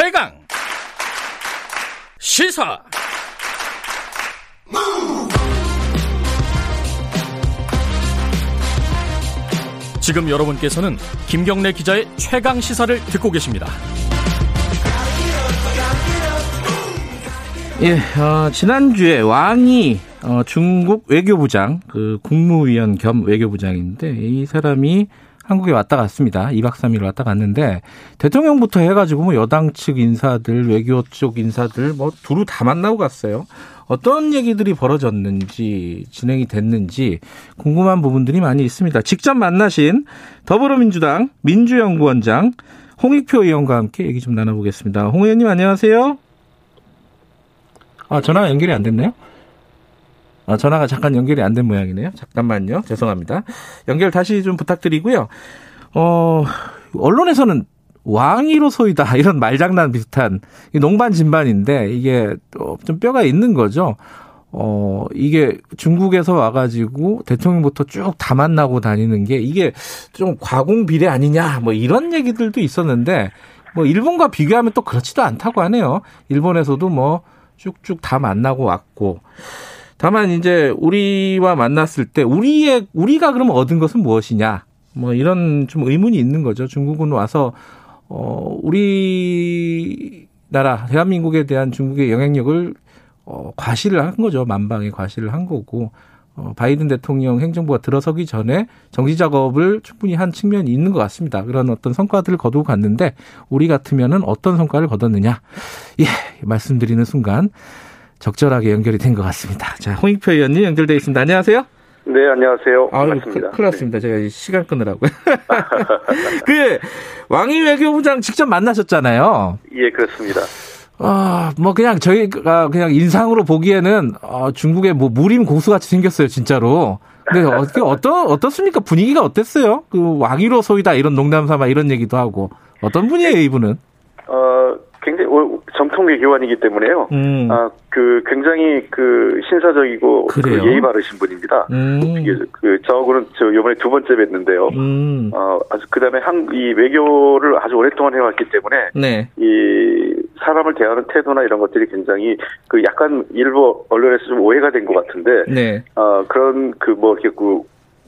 최강 시사 지금 여러분께서는 김경래 기자의 최강 시사를 듣고 계십니다. 예, 어, 지난주에 왕이 어, 중국 외교부장, 그 국무위원 겸 외교부장인데 이 사람이 한국에 왔다 갔습니다. 2박 3일 왔다 갔는데 대통령부터 해가지고 뭐 여당 측 인사들, 외교 쪽 인사들 뭐 두루 다 만나고 갔어요. 어떤 얘기들이 벌어졌는지 진행이 됐는지 궁금한 부분들이 많이 있습니다. 직접 만나신 더불어민주당 민주연구원장 홍익표 의원과 함께 얘기 좀 나눠보겠습니다. 홍 의원님 안녕하세요. 아 전화가 연결이 안 됐네요. 아, 전화가 잠깐 연결이 안 된 모양이네요. 잠깐만요. 죄송합니다. 연결 다시 좀 부탁드리고요. 어, 언론에서는 왕이로소이다 이런 말장난 비슷한 농반 진반인데 이게 좀 뼈가 있는 거죠. 어, 이게 중국에서 와가지고 대통령부터 쭉 다 만나고 다니는 게 이게 좀 과공 비례 아니냐 뭐 이런 얘기들도 있었는데 뭐 일본과 비교하면 또 그렇지도 않다고 하네요. 일본에서도 뭐 쭉쭉 다 만나고 왔고. 다만 이제 우리와 만났을 때 우리의 우리가 그럼 얻은 것은 무엇이냐? 뭐 이런 좀 의문이 있는 거죠. 중국은 와서 어 우리 나라 대한민국에 대한 중국의 영향력을 어 과시를 한 거죠. 만방에 과시를 한 거고 어 바이든 대통령 행정부가 들어서기 전에 정지 작업을 충분히 한 측면이 있는 것 같습니다. 그런 어떤 성과들을 거두고 갔는데 우리 같으면은 어떤 성과를 거뒀느냐? 예, 말씀드리는 순간 적절하게 연결이 된 것 같습니다. 자, 홍익표 의원님 연결되어 있습니다. 안녕하세요. 네, 안녕하세요. 아, 반갑습니다. 큰일 났습니다. 네. 제가 시간 끊으라고요. 그, 왕이 외교부장 직접 만나셨잖아요. 예, 그렇습니다. 아, 뭐 그냥 저희가 그냥 인상으로 보기에는 어, 중국의 뭐 무림 고수같이 생겼어요, 진짜로. 근데 어떻게 어떠 어떻습니까? 분위기가 어땠어요? 그 왕위로 소이다 이런 농담 삼아 이런 얘기도 하고 어떤 분이에요, 이분은? 어, 굉장히 정통 외교관이기 때문에요. 음. 아, 그 굉장히 그 신사적이고 그 예의 바르신 분입니다. 음. 그 저하고는 저 이번에 두 번째 뵀는데요. 음. 어, 아주 그다음에 한 이 외교를 아주 오랫동안 해왔기 때문에 네. 이 사람을 대하는 태도나 이런 것들이 굉장히 그 약간 일부 언론에서 좀 오해가 된 것 같은데 네. 어, 그런 그 뭐 이렇게 그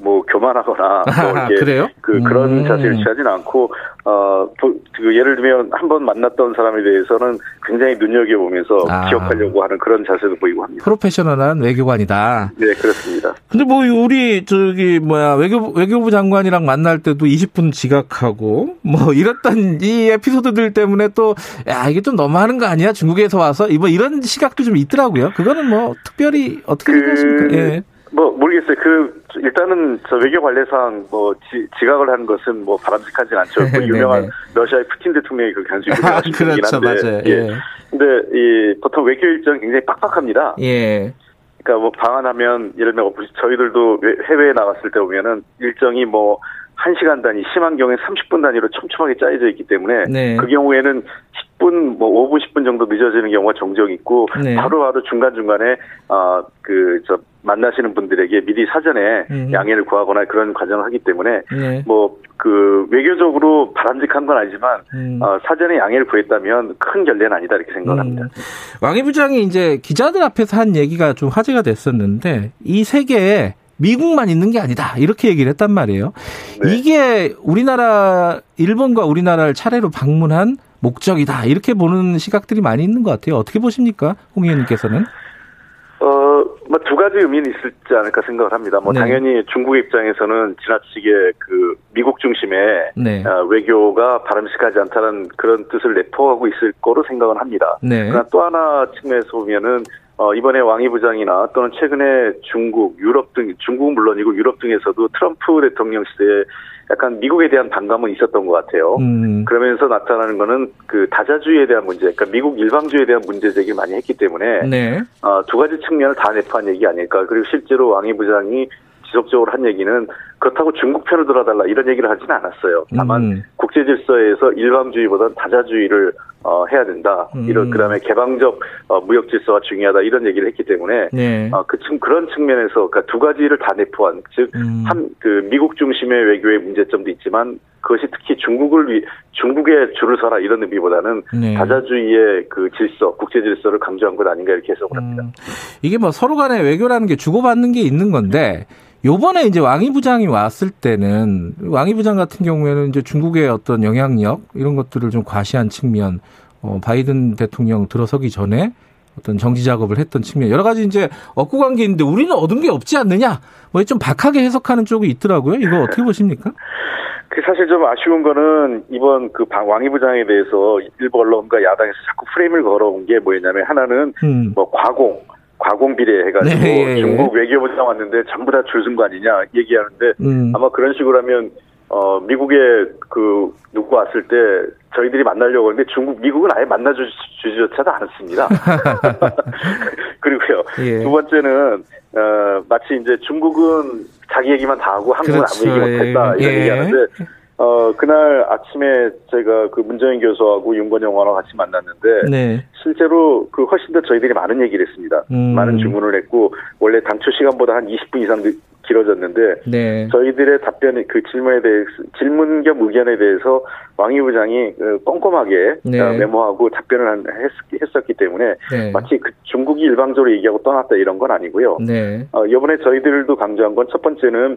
뭐 교만하거나 뭐 이렇게 그래요? 그 음. 그런 자세를 취하지는 않고 어그 예를 들면 한 번 만났던 사람에 대해서는 굉장히 눈여겨 보면서 아. 기억하려고 하는 그런 자세도 보이고 합니다. 프로페셔널한 외교관이다. 네 그렇습니다. 근데 뭐 우리 저기 뭐야 외교 외교부 장관이랑 만날 때도 20분 지각하고 뭐 이랬던 이 에피소드들 때문에 또 야 이게 좀 너무하는 거 아니야 중국에서 와서 뭐 이런 시각도 좀 있더라고요. 그거는 뭐 특별히 어떻게 그... 생각하십니까? 예. 뭐 모르겠어요. 그 일단은 저 외교 관례상 뭐 지, 각을 하는 것은 뭐 바람직하진 않죠. 그 유명한 러시아의 푸틴 대통령이 그 간수 유명하신 그렇죠, 한데. 맞아요. 예. 예. 근데 이 보통 외교 일정이 굉장히 빡빡합니다. 예. 그러니까 뭐 방한하면 예를 들면 저희들도 해외에 나갔을 때 보면은 일정이 뭐 1시간 단위, 심한 경우에 30분 단위로 촘촘하게 짜여져 있기 때문에 네. 그 경우에는 10분, 뭐 5분, 10분 정도 늦어지는 경우가 종종 있고 네. 바로바로 중간중간에 어, 그저 만나시는 분들에게 미리 사전에 음. 양해를 구하거나 그런 과정을 하기 때문에 네. 뭐그 외교적으로 바람직한 건 아니지만 음. 어, 사전에 양해를 구했다면 큰 결례는 아니다 이렇게 생각합니다. 음. 왕희 부장이 이제 기자들 앞에서 한 얘기가 좀 화제가 됐었는데 이 세계에 미국만 있는 게 아니다. 이렇게 얘기를 했단 말이에요. 네. 이게 우리나라, 일본과 우리나라를 차례로 방문한 목적이다. 이렇게 보는 시각들이 많이 있는 것 같아요. 어떻게 보십니까? 홍 의원님께서는? 어, 뭐두 가지 의미는 있을지 않을까 생각을 합니다. 뭐 네. 당연히 중국 입장에서는 지나치게 그 미국 중심의 네. 어, 외교가 바람직하지 않다는 그런 뜻을 내포하고 있을 거로 생각은 합니다. 네. 그러나 또 하나 측면에서 보면은 어, 이번에 왕이 부장이나 또는 최근에 중국, 유럽 등, 중국은 물론이고 유럽 등에서도 트럼프 대통령 시대에 약간 미국에 대한 반감은 있었던 것 같아요. 음. 그러면서 나타나는 거는 그 다자주의에 대한 문제, 그러니까 미국 일방주의에 대한 문제 제기를 많이 했기 때문에 네. 어, 두 가지 측면을 다 내포한 얘기 아닐까. 그리고 실제로 왕이 부장이 지속적으로 한 얘기는 그렇다고 중국 편을 들어달라 이런 얘기를 하지는 않았어요. 다만 음. 국제 질서에서 일방주의보다는 다자주의를 어, 해야 된다. 음. 이런 그다음에 개방적 어, 무역 질서가 중요하다 이런 얘기를 했기 때문에 네. 어, 그 그런 측면에서 그러니까 두 가지를 다 내포한 즉 한그 음. 그 미국 중심의 외교의 문제점도 있지만 그것이 특히 중국을 위, 중국에 줄을 서라 이런 의미보다는 네. 다자주의의 그 질서, 국제 질서를 강조한 것 아닌가 이렇게 해석을 합니다. 음, 이게 뭐 서로 간의 외교라는 게 주고받는 게 있는 건데 요번에 이제 왕이 부장이 왔을 때는 왕이 부장 같은 경우에는 이제 중국의 어떤 영향력 이런 것들을 좀 과시한 측면, 어, 바이든 대통령 들어서기 전에 어떤 정지 작업을 했던 측면 여러 가지 이제 얻고 간 게 있는데 우리는 얻은 게 없지 않느냐 뭐 좀 박하게 해석하는 쪽이 있더라고요. 이거 어떻게 보십니까? 그 사실 좀 아쉬운 거는 이번 그 왕이 부장에 대해서 일부 언론과 야당에서 자꾸 프레임을 걸어온 게 뭐였냐면 하나는 음. 뭐 과공 과공 비례 해가지고 네, 예, 예. 중국 외교부장 왔는데 전부 다 줄선 거 아니냐 얘기하는데 음. 아마 그런 식으로 하면 어, 미국에 그, 누구 왔을 때 저희들이 만나려고 하는데 중국, 미국은 아예 만나주지조차도 않았습니다. 그리고요. 예. 두 번째는, 어, 마치 이제 중국은 자기 얘기만 다 하고 한국은 그렇죠. 아무 얘기 못했다. 이런 예. 얘기 하는데, 어, 그날 아침에 제가 그 문정인 교수하고 윤건영 원하고 같이 만났는데, 네. 실제로 그 훨씬 더 저희들이 많은 얘기를 했습니다. 음. 많은 질문을 했고, 원래 당초 시간보다 한 20분 이상 길어졌는데 네. 저희들의 답변이 그 질문에 대해 질문 겸 의견에 대해서 왕이 부장이 그 꼼꼼하게 네. 어, 메모하고 답변을 했, 었기 때문에 네. 마치 그 중국이 일방적으로 얘기하고 떠났다 이런 건 아니고요. 네. 어, 이번에 저희들도 강조한 건 첫 번째는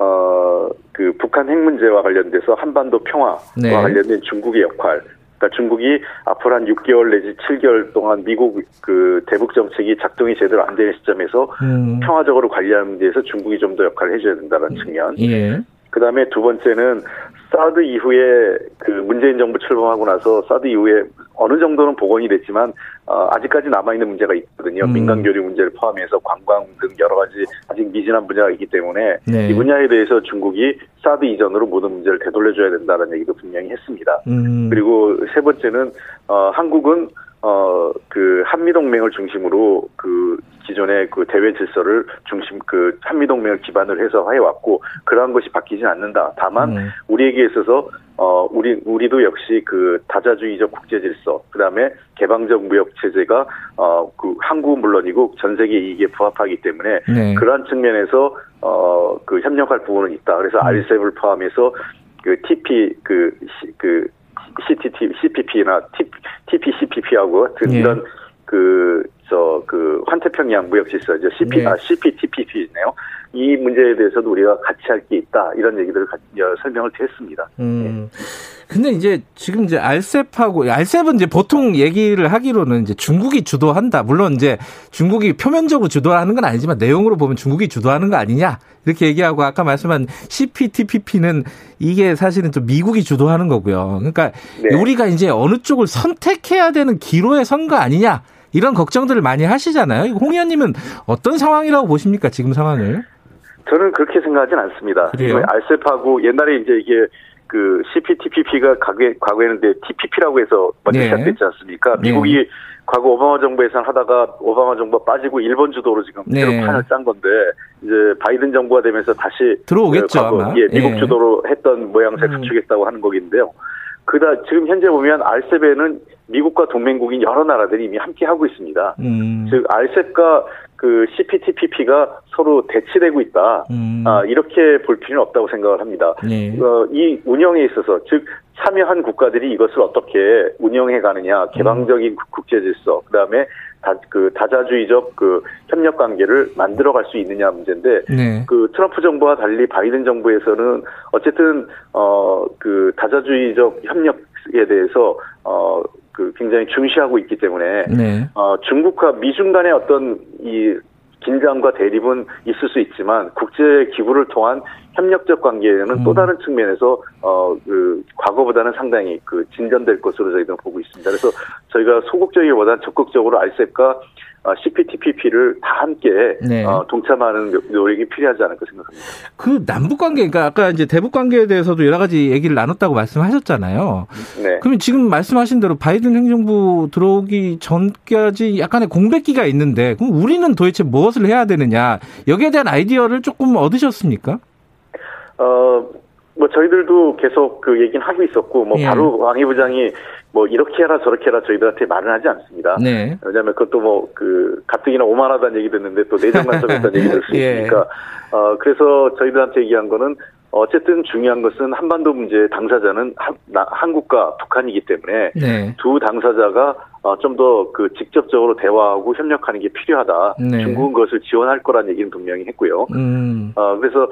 어, 그 북한 핵 문제와 관련돼서 한반도 평화와 네. 관련된 중국의 역할 그러니까 중국이 앞으로 한 6개월 내지 7개월 동안 미국 그 대북 정책이 작동이 제대로 안 되는 시점에서 음. 평화적으로 관리하는 데에서 중국이 좀 더 역할을 해줘야 된다는 측면. 예. 그 다음에 두 번째는 사드 이후에 그 문재인 정부 출범하고 나서 사드 이후에 어느 정도는 복원이 됐지만 어, 아직까지 남아 있는 문제가 있거든요. 음. 민간 교류 문제를 포함해서 관광 등 여러 가지 아직 미진한 분야가 있기 때문에 네. 이 분야에 대해서 중국이 사드 이전으로 모든 문제를 되돌려줘야 된다는 얘기도 분명히 했습니다. 음. 그리고 세 번째는 어, 한국은 어, 그, 한미동맹을 중심으로 그, 기존의 그 대외 질서를 중심, 그, 한미동맹을 기반으로 해서 해왔고, 그러한 것이 바뀌지 않는다. 다만, 음. 우리에게 있어서, 어, 우리, 우리도 역시 그 다자주의적 국제 질서, 그 다음에 개방적 무역 체제가, 어, 그, 한국은 물론이고 전 세계 이익에 부합하기 때문에, 네. 그러한 측면에서, 어, 그 협력할 부분은 있다. 그래서 음. RCEP을 포함해서 그 TP, 그, 그, CTT, CPP나 TPCPP하고 그 예. 이런 그, 저, 그, 환태평양 무역질서죠. CP, 네. 아, CPTPP네요. 이 문제에 대해서도 우리가 같이 할 게 있다. 이런 얘기들을 설명을 드렸습니다. 음. 예. 근데 이제 지금 이제 알셉하고 알셉은 이제 보통 얘기를 하기로는 이제 중국이 주도한다. 물론 이제 중국이 표면적으로 주도하는 건 아니지만 내용으로 보면 중국이 주도하는 거 아니냐 이렇게 얘기하고 아까 말씀한 CPTPP는 이게 사실은 좀 미국이 주도하는 거고요. 그러니까 네. 우리가 이제 어느 쪽을 선택해야 되는 기로에 선 거 아니냐 이런 걱정들을 많이 하시잖아요. 홍 의원님은 어떤 상황이라고 보십니까 지금 상황을? 저는 그렇게 생각하진 않습니다. 그래요? 알셉하고 옛날에 이제 이게 그 CPTPP가 과거에, 과거에는 TPP라고 해서 먼저 네. 시작됐지 않습니까? 네. 미국이 네. 과거 오바마 정부에서 하다가 오바마 정부가 빠지고 일본 주도로 지금 네. 새로 판을 짠 건데 이제 바이든 정부가 되면서 다시 들어오겠죠. 그 과거, 예, 미국 예. 주도로 했던 모양새 갖추겠다고 음. 하는 거긴데요. 그다 지금 현재 보면 알셉에는 미국과 동맹국인 여러 나라들이 이미 함께 하고 있습니다. 음. 즉 알셉과 그 CPTPP가 서로 대치되고 있다. 음. 아, 이렇게 볼 필요는 없다고 생각을 합니다. 네. 어, 이 운영에 있어서 즉 참여한 국가들이 이것을 어떻게 운영해 가느냐, 개방적인 음. 국제 질서, 그다음에 다, 그 다자주의적 그 협력 관계를 만들어 갈 수 있느냐 문제인데 네. 그 트럼프 정부와 달리 바이든 정부에서는 어쨌든 어 그 다자주의적 협력 에 대해서 어 그 굉장히 중시하고 있기 때문에 네. 어, 중국과 미중 간의 어떤 이 긴장과 대립은 있을 수 있지만 국제 기구를 통한 협력적 관계는 음. 또 다른 측면에서 어 그 과거보다는 상당히 그 진전될 것으로 저희들은 보고 있습니다. 그래서 저희가 소극적이보다 적극적으로 알셉과 CPTPP를 다 함께 네. 어, 동참하는 노력이 필요하지 않을까 생각합니다. 그 남북 관계, 그러니까 아까 이제 대북 관계에 대해서도 여러 가지 얘기를 나눴다고 말씀하셨잖아요. 네. 그러면 지금 말씀하신 대로 바이든 행정부 들어오기 전까지 약간의 공백기가 있는데 그럼 우리는 도대체 무엇을 해야 되느냐 여기에 대한 아이디어를 조금 얻으셨습니까? 어, 뭐 저희들도 계속 그 얘기는 하고 있었고 뭐 예. 바로 왕희 부장이 뭐 이렇게 해라 저렇게 해라 저희들한테 말은 하지 않습니다. 네. 왜냐하면 그것도 뭐 그 가뜩이나 오만하다는 얘기 듣는데 또 내정 간섭했다는 얘기 들을 수 예. 있으니까 어 그래서 저희들한테 얘기한 거는 어쨌든 중요한 것은 한반도 문제의 당사자는 한, 나, 한국과 북한이기 때문에 네. 두 당사자가 어, 좀 더 그 직접적으로 대화하고 협력하는 게 필요하다. 네. 중국은 그것을 지원할 거란 얘기는 분명히 했고요. 음. 어, 그래서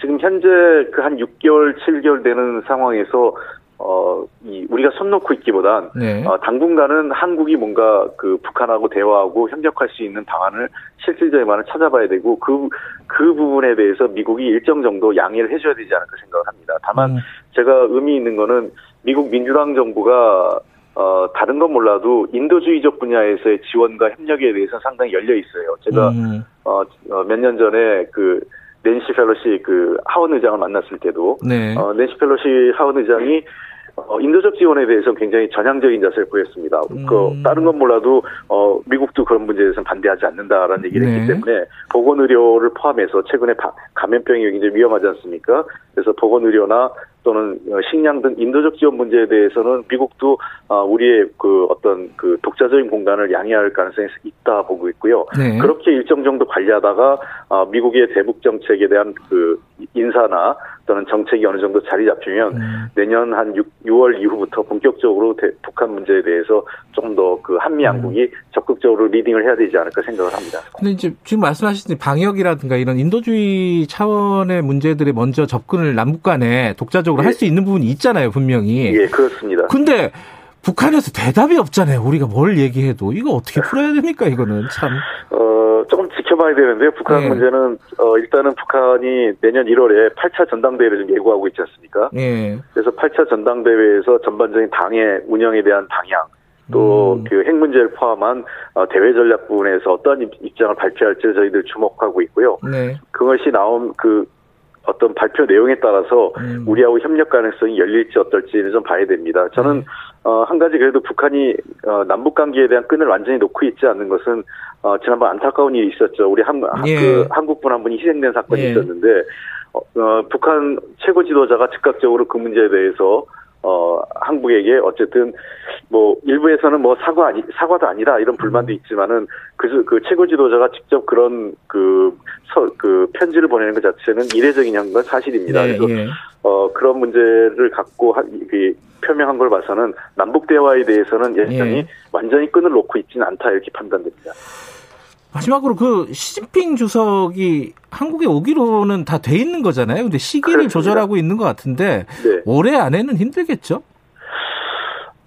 지금 현재 그 한 6개월, 7개월 되는 상황에서 어, 이, 우리가 손 놓고 있기보단, 네. 어, 당분간은 한국이 뭔가 그 북한하고 대화하고 협력할 수 있는 방안을 실질적인 방안을 찾아봐야 되고, 그, 그 부분에 대해서 미국이 일정 정도 양해를 해줘야 되지 않을까 생각을 합니다. 다만, 음. 제가 의미 있는 거는 미국 민주당 정부가 어, 다른 건 몰라도 인도주의적 분야에서의 지원과 협력에 대해서 상당히 열려 있어요. 제가, 음. 어, 어몇년 전에 그, 낸시 펠로시 그 하원 의장을 만났을 때도, 네. 어, 낸시 펠로시 하원 의장이 어, 인도적 지원에 대해서 굉장히 전향적인 자세를 보였습니다. 그 음. 그 다른 건 몰라도 어, 미국도 그런 문제에 대해서는 반대하지 않는다라는 얘기를 네. 했기 때문에 보건의료를 포함해서 최근에 감염병이 굉장히 위험하지 않습니까? 그래서 보건의료나 또는 식량 등 인도적 지원 문제에 대해서는 미국도 어, 우리의 그 어떤 그 독자적인 공간을 양해할 가능성이 있다 보고 있고요. 네. 그렇게 일정 정도 관리하다가 어, 미국의 대북 정책에 대한 그 인사나 또는 정책이 어느 정도 자리 잡히면 음. 내년 한 6, 6월 이후부터 본격적으로 대, 북한 문제에 대해서 좀 더 그 한미 양국이 음. 적극적으로 리딩을 해야 되지 않을까 생각을 합니다. 근데 이제 지금 말씀하신 방역이라든가 이런 인도주의 차원의 문제들이 먼저 접근을 남북 간에 독자적으로 예. 할수 있는 부분이 있잖아요, 분명히. 예, 그렇습니다. 근데 북한에서 대답이 없잖아요. 우리가 뭘 얘기해도 이거 어떻게 풀어야 됩니까? 이거는 참. 어 조금 지켜봐야 되는데요. 북한 네. 문제는 어 일단은 북한이 내년 1월에 8차 전당대회를 좀 예고하고 있지 않습니까? 네. 그래서 8차 전당대회에서 전반적인 당의 운영에 대한 방향 또그 음. 핵 문제를 포함한 어, 대외 전략 부분에서 어떤 입장을 발표할지 저희들 주목하고 있고요. 네. 그것이 나온 그 어떤 발표 내용에 따라서 음. 우리하고 협력 가능성이 열릴지 어떨지는 좀 봐야 됩니다. 저는 네. 어, 한 가지 그래도 북한이 어, 남북 관계에 대한 끈을 완전히 놓고 있지 않는 것은 어, 지난번 안타까운 일이 있었죠. 우리 한, 예. 그 한국분 한 분이 희생된 사건이 예. 있었는데 어, 어, 북한 최고 지도자가 즉각적으로 그 문제에 대해서 어, 한국에게 어쨌든 뭐 일부에서는 뭐 사과 아니 사과도 아니다 이런 불만도 음. 있지만은 그, 그 최고 지도자가 직접 그런 그, 서, 그 편지를 보내는 것 자체는 이례적인 건 사실입니다. 네, 그래서 예. 어 그런 문제를 갖고 하, 그 표명한 걸 봐서는 남북 대화에 대해서는 여전히 예. 완전히 끈을 놓고 있지는 않다 이렇게 판단됩니다. 마지막으로 그 시진핑 주석이 한국에 오기로는 다 돼 있는 거잖아요. 근데 시기를 그렇습니다. 조절하고 있는 것 같은데 네. 올해 안에는 힘들겠죠?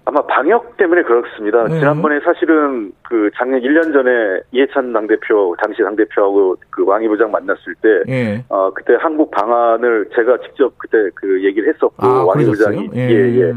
아마 방역 때문에 그렇습니다. 네. 지난번에 사실은 그 작년 1년 전에 이해찬 당대표, 당시 당대표하고 그 왕이 부장 만났을 때, 네. 어, 그때 한국 방안을 제가 직접 그때 그 얘기를 했었고, 아, 왕이 부장이, 예, 예.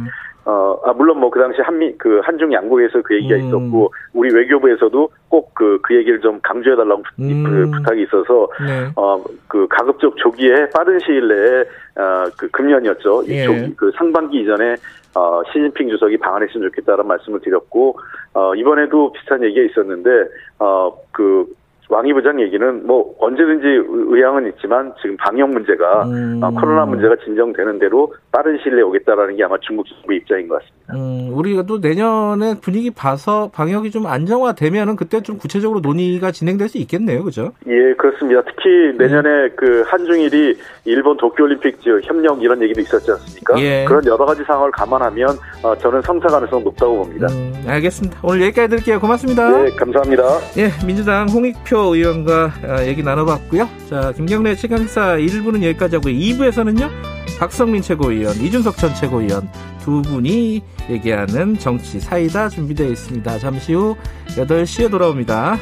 예. 어, 아, 물론 뭐 그 당시 한미, 그 한중 양국에서 그 얘기가 음. 있었고, 우리 외교부에서도 꼭 그, 그 얘기를 좀 강조해달라고 음. 그 부탁이 있어서, 네. 어, 그 가급적 조기에 빠른 시일 내에, 어, 그 금년이었죠. 예. 조기, 그 상반기 이전에, 어, 시진핑 주석이 방한했으면 좋겠다는 말씀을 드렸고, 어, 이번에도 비슷한 얘기가 있었는데, 어, 그, 왕이 부장 얘기는 뭐 언제든지 의향은 있지만 지금 방역 문제가 음. 어, 코로나 문제가 진정되는 대로 빠른 시일 내에 오겠다라는 게 아마 중국 정부 입장인 것 같습니다. 음, 우리가 또 내년에 분위기 봐서 방역이 좀 안정화되면은 그때 좀 구체적으로 논의가 진행될 수 있겠네요, 그죠? 예, 그렇습니다. 특히 내년에 네. 그 한중일이 일본 도쿄올림픽 지역 협력 이런 얘기도 있었지 않습니까? 예. 그런 여러 가지 상황을 감안하면 어, 저는 성사 가능성 높다고 봅니다. 음, 알겠습니다. 오늘 여기까지 드릴게요. 고맙습니다. 네, 감사합니다. 예, 민주당 홍익표 의원과 어, 얘기 나눠봤고요. 자, 김경래 최강사 1부는 여기까지 하고 2부에서는요. 박성민 최고위원, 이준석 전 최고위원 두 분이 얘기하는 정치 사이다 준비되어 있습니다. 잠시 후 8시에 돌아옵니다.